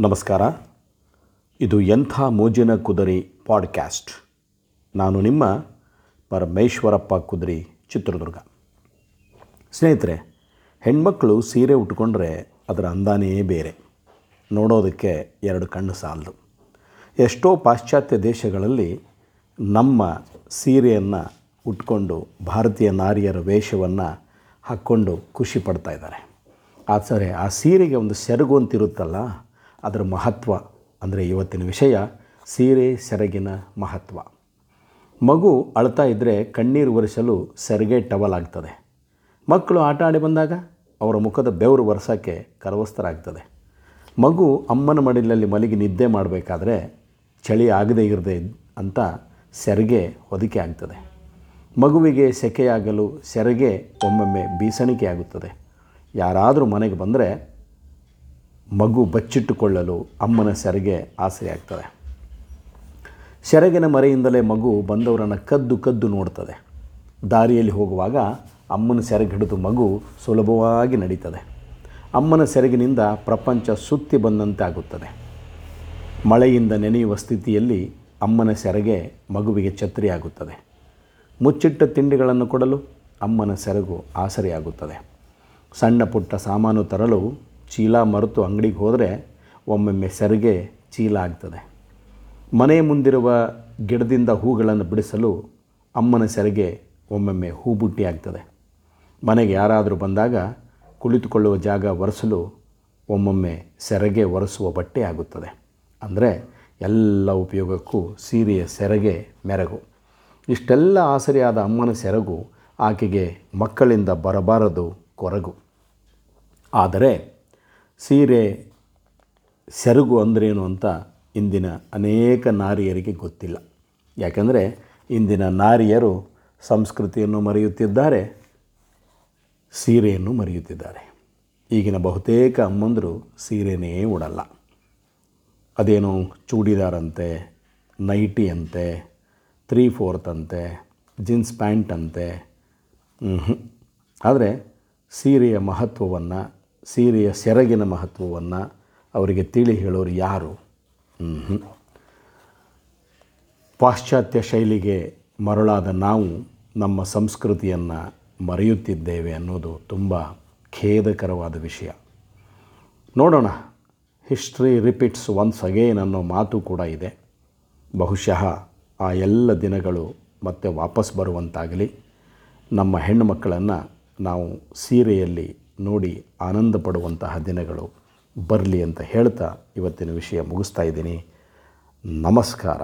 ನಮಸ್ಕಾರ. ಇದು ಎಂಥ ಮೋಜಿನ ಕುದುರೆ ಪಾಡ್ಕ್ಯಾಸ್ಟ್. ನಾನು ನಿಮ್ಮ ಪರಮೇಶ್ವರಪ್ಪ ಕುದುರೆ, ಚಿತ್ರದುರ್ಗ. ಸ್ನೇಹಿತರೆ ಹೆಣ್ಮಕ್ಕಳು ಸೀರೆ ಉಟ್ಕೊಂಡ್ರೆ ಅದರ ಅಂದಾನೇ ಬೇರೆ. ನೋಡೋದಕ್ಕೆ ಎರಡು ಕಣ್ಣು ಸಾಲದು. ಎಷ್ಟೋ ಪಾಶ್ಚಾತ್ಯ ದೇಶಗಳಲ್ಲಿ ನಮ್ಮ ಸೀರೆಯನ್ನು ಉಟ್ಕೊಂಡು ಭಾರತೀಯ ನಾರಿಯರ ವೇಷವನ್ನು ಹಾಕ್ಕೊಂಡು ಖುಷಿ ಪಡ್ತಾ ಇದ್ದಾರೆ. ಸರಿ ಆ ಸೀರೆಗೆ ಒಂದು ಸೆರಗು ಅಂತಿರುತ್ತಲ್ಲ? ಅದರ ಮಹತ್ವ ಅಂದರೆ ಇವತ್ತಿನ ವಿಷಯ ಸೀರೆ ಸೆರಗಿನ ಮಹತ್ವ. ಮಗು ಅಳ್ತಾ ಇದ್ದರೆ ಕಣ್ಣೀರು ಒರೆಸಲು ಸೆರಗೆ ಟವಲ್ ಆಗ್ತದೆ. ಮಕ್ಕಳು ಆಟ ಆಡಿ ಬಂದಾಗ ಅವರ ಮುಖದ ಬೆವರು ಒರೆಸೋಕ್ಕೆ ಕರವಸ್ತರಾಗ್ತದೆ. ಮಗು ಅಮ್ಮನ ಮಡಿಲಲ್ಲಿ ಮಲಗಿ ನಿದ್ದೆ ಮಾಡಬೇಕಾದ್ರೆ ಚಳಿ ಆಗದೇ ಇರದೆ ಅಂತ ಸೆರಗೆ ಹೊದಿಕೆ ಆಗ್ತದೆ. ಮಗುವಿಗೆ ಸೆಕೆಯಾಗಲು ಸೆರಗೆ ಒಮ್ಮೊಮ್ಮೆ ಬೀಸಣಿಕೆ ಆಗುತ್ತದೆ. ಯಾರಾದರೂ ಮನೆಗೆ ಬಂದರೆ ಮಗು ಬಚ್ಚಿಟ್ಟುಕೊಳ್ಳಲು ಅಮ್ಮನ ಸೆರೆಗೆ ಆಸರೆಯಾಗ್ತದೆ ಸೆರಗಿನ ಮರೆಯಿಂದಲೇ ಮಗು ಬಂದವರನ್ನು ಕದ್ದು ಕದ್ದು ನೋಡ್ತದೆ. ದಾರಿಯಲ್ಲಿ ಹೋಗುವಾಗ ಅಮ್ಮನ ಸೆರೆಗೆ ಹಿಡಿದು ಮಗು ಸುಲಭವಾಗಿ ನಡೀತದೆ. ಅಮ್ಮನ ಸೆರಗಿನಿಂದ ಪ್ರಪಂಚ ಸುತ್ತಿ ಬಂದಂತೆ ಆಗುತ್ತದೆ. ಮಳೆಯಿಂದ ನೆನೆಯುವ ಸ್ಥಿತಿಯಲ್ಲಿ ಅಮ್ಮನ ಸೆರಗೆ ಮಗುವಿಗೆ ಛತ್ರಿಯಾಗುತ್ತದೆ. ಮುಚ್ಚಿಟ್ಟ ತಿಂಡಿಗಳನ್ನು ಕೊಡಲು ಅಮ್ಮನ ಸೆರಗು ಆಸರೆಯಾಗುತ್ತದೆ. ಸಣ್ಣ ಪುಟ್ಟ ಸಾಮಾನು ತರಲು ಚೀಲ ಮರೆತು ಅಂಗಡಿಗೆ ಹೋದರೆ ಒಮ್ಮೊಮ್ಮೆ ಸೆರಗೆ ಚೀಲ ಆಗ್ತದೆ. ಮನೆ ಮುಂದಿರುವ ಗಿಡದಿಂದ ಹೂಗಳನ್ನು ಬಿಡಿಸಲು ಅಮ್ಮನ ಸೆರಗೆ ಒಮ್ಮೊಮ್ಮೆ ಹೂ ಬುಟ್ಟಿ ಆಗ್ತದೆ. ಮನೆಗೆ ಯಾರಾದರೂ ಬಂದಾಗ ಕುಳಿತುಕೊಳ್ಳುವ ಜಾಗ ಒರೆಸಲು ಒಮ್ಮೊಮ್ಮೆ ಸೆರೆಗೆ ಒರೆಸುವ ಬಟ್ಟೆ ಆಗುತ್ತದೆ. ಅಂದರೆ ಎಲ್ಲ ಉಪಯೋಗಕ್ಕೂ ಸೀರೆಯ ಸೆರೆಗೆ ಮೆರಗು. ಇಷ್ಟೆಲ್ಲ ಆಸರೆಯಾದ ಅಮ್ಮನ ಸೆರಗು ಆಕೆಗೆ ಮಕ್ಕಳಿಂದ ಬರಬಾರದು ಕೊರಗು. ಆದರೆ ಸೀರೆ ಸೆರಗು ಅಂದ್ರೇನು ಅಂತ ಇಂದಿನ ಅನೇಕ ನಾರಿಯರಿಗೆ ಗೊತ್ತಿಲ್ಲ. ಯಾಕಂದರೆ ಇಂದಿನ ನಾರಿಯರು ಸಂಸ್ಕೃತಿಯನ್ನು ಮರೆಯುತ್ತಿದ್ದಾರೆ, ಸೀರೆಯನ್ನು ಮರೆಯುತ್ತಿದ್ದಾರೆ. ಈಗಿನ ಬಹುತೇಕ ಅಮ್ಮಂದರು ಸೀರೆನೇ ಉಡಲ್ಲ. ಅದೇನು ಚೂಡಿದಾರಂತೆ ನೈಟಿ ಅಂತೆ ತ್ರೀ ಫೋರ್ತ್ ಅಂತೆ, ಜೀನ್ಸ್ ಪ್ಯಾಂಟ್ ಅಂತೆ ಆದರೆ ಸೀರೆಯ ಮಹತ್ವವನ್ನು ಸೀರೆಯ ಸೆರಗಿನ ಮಹತ್ವವನ್ನು ಅವರಿಗೆ ತಿಳಿ ಹೇಳೋರು ಯಾರು? ಪಾಶ್ಚಾತ್ಯ ಶೈಲಿಗೆ ಮರಳಾದ ನಾವು ನಮ್ಮ ಸಂಸ್ಕೃತಿಯನ್ನು ಮರೆಯುತ್ತಿದ್ದೇವೆ ಅನ್ನೋದು ತುಂಬ ಖೇದಕರವಾದ ವಿಷಯ. ನೋಡೋಣ ಹಿಸ್ಟ್ರಿ ರಿಪೀಟ್ಸ್ ಒನ್ಸ್ ಅಗೇನ್ ಅನ್ನೋ ಮಾತು ಕೂಡ ಇದೆ. ಬಹುಶಃ ಆ ಎಲ್ಲ ದಿನಗಳು ಮತ್ತೆ ವಾಪಸ್ ಬರುವಂತಾಗಲಿ. ನಮ್ಮ ಹೆಣ್ಣು ಮಕ್ಕಳನ್ನು ನಾವು ಸೀರೆಯಲ್ಲಿ ನೋಡಿ ಆನಂದ ಪಡುವಂತಹ ದಿನಗಳು ಬರಲಿ ಅಂತ ಹೇಳ್ತಾ ಇವತ್ತಿನ ವಿಷಯ ಮುಗಿಸ್ತಾ ಇದ್ದೀನಿ. ನಮಸ್ಕಾರ.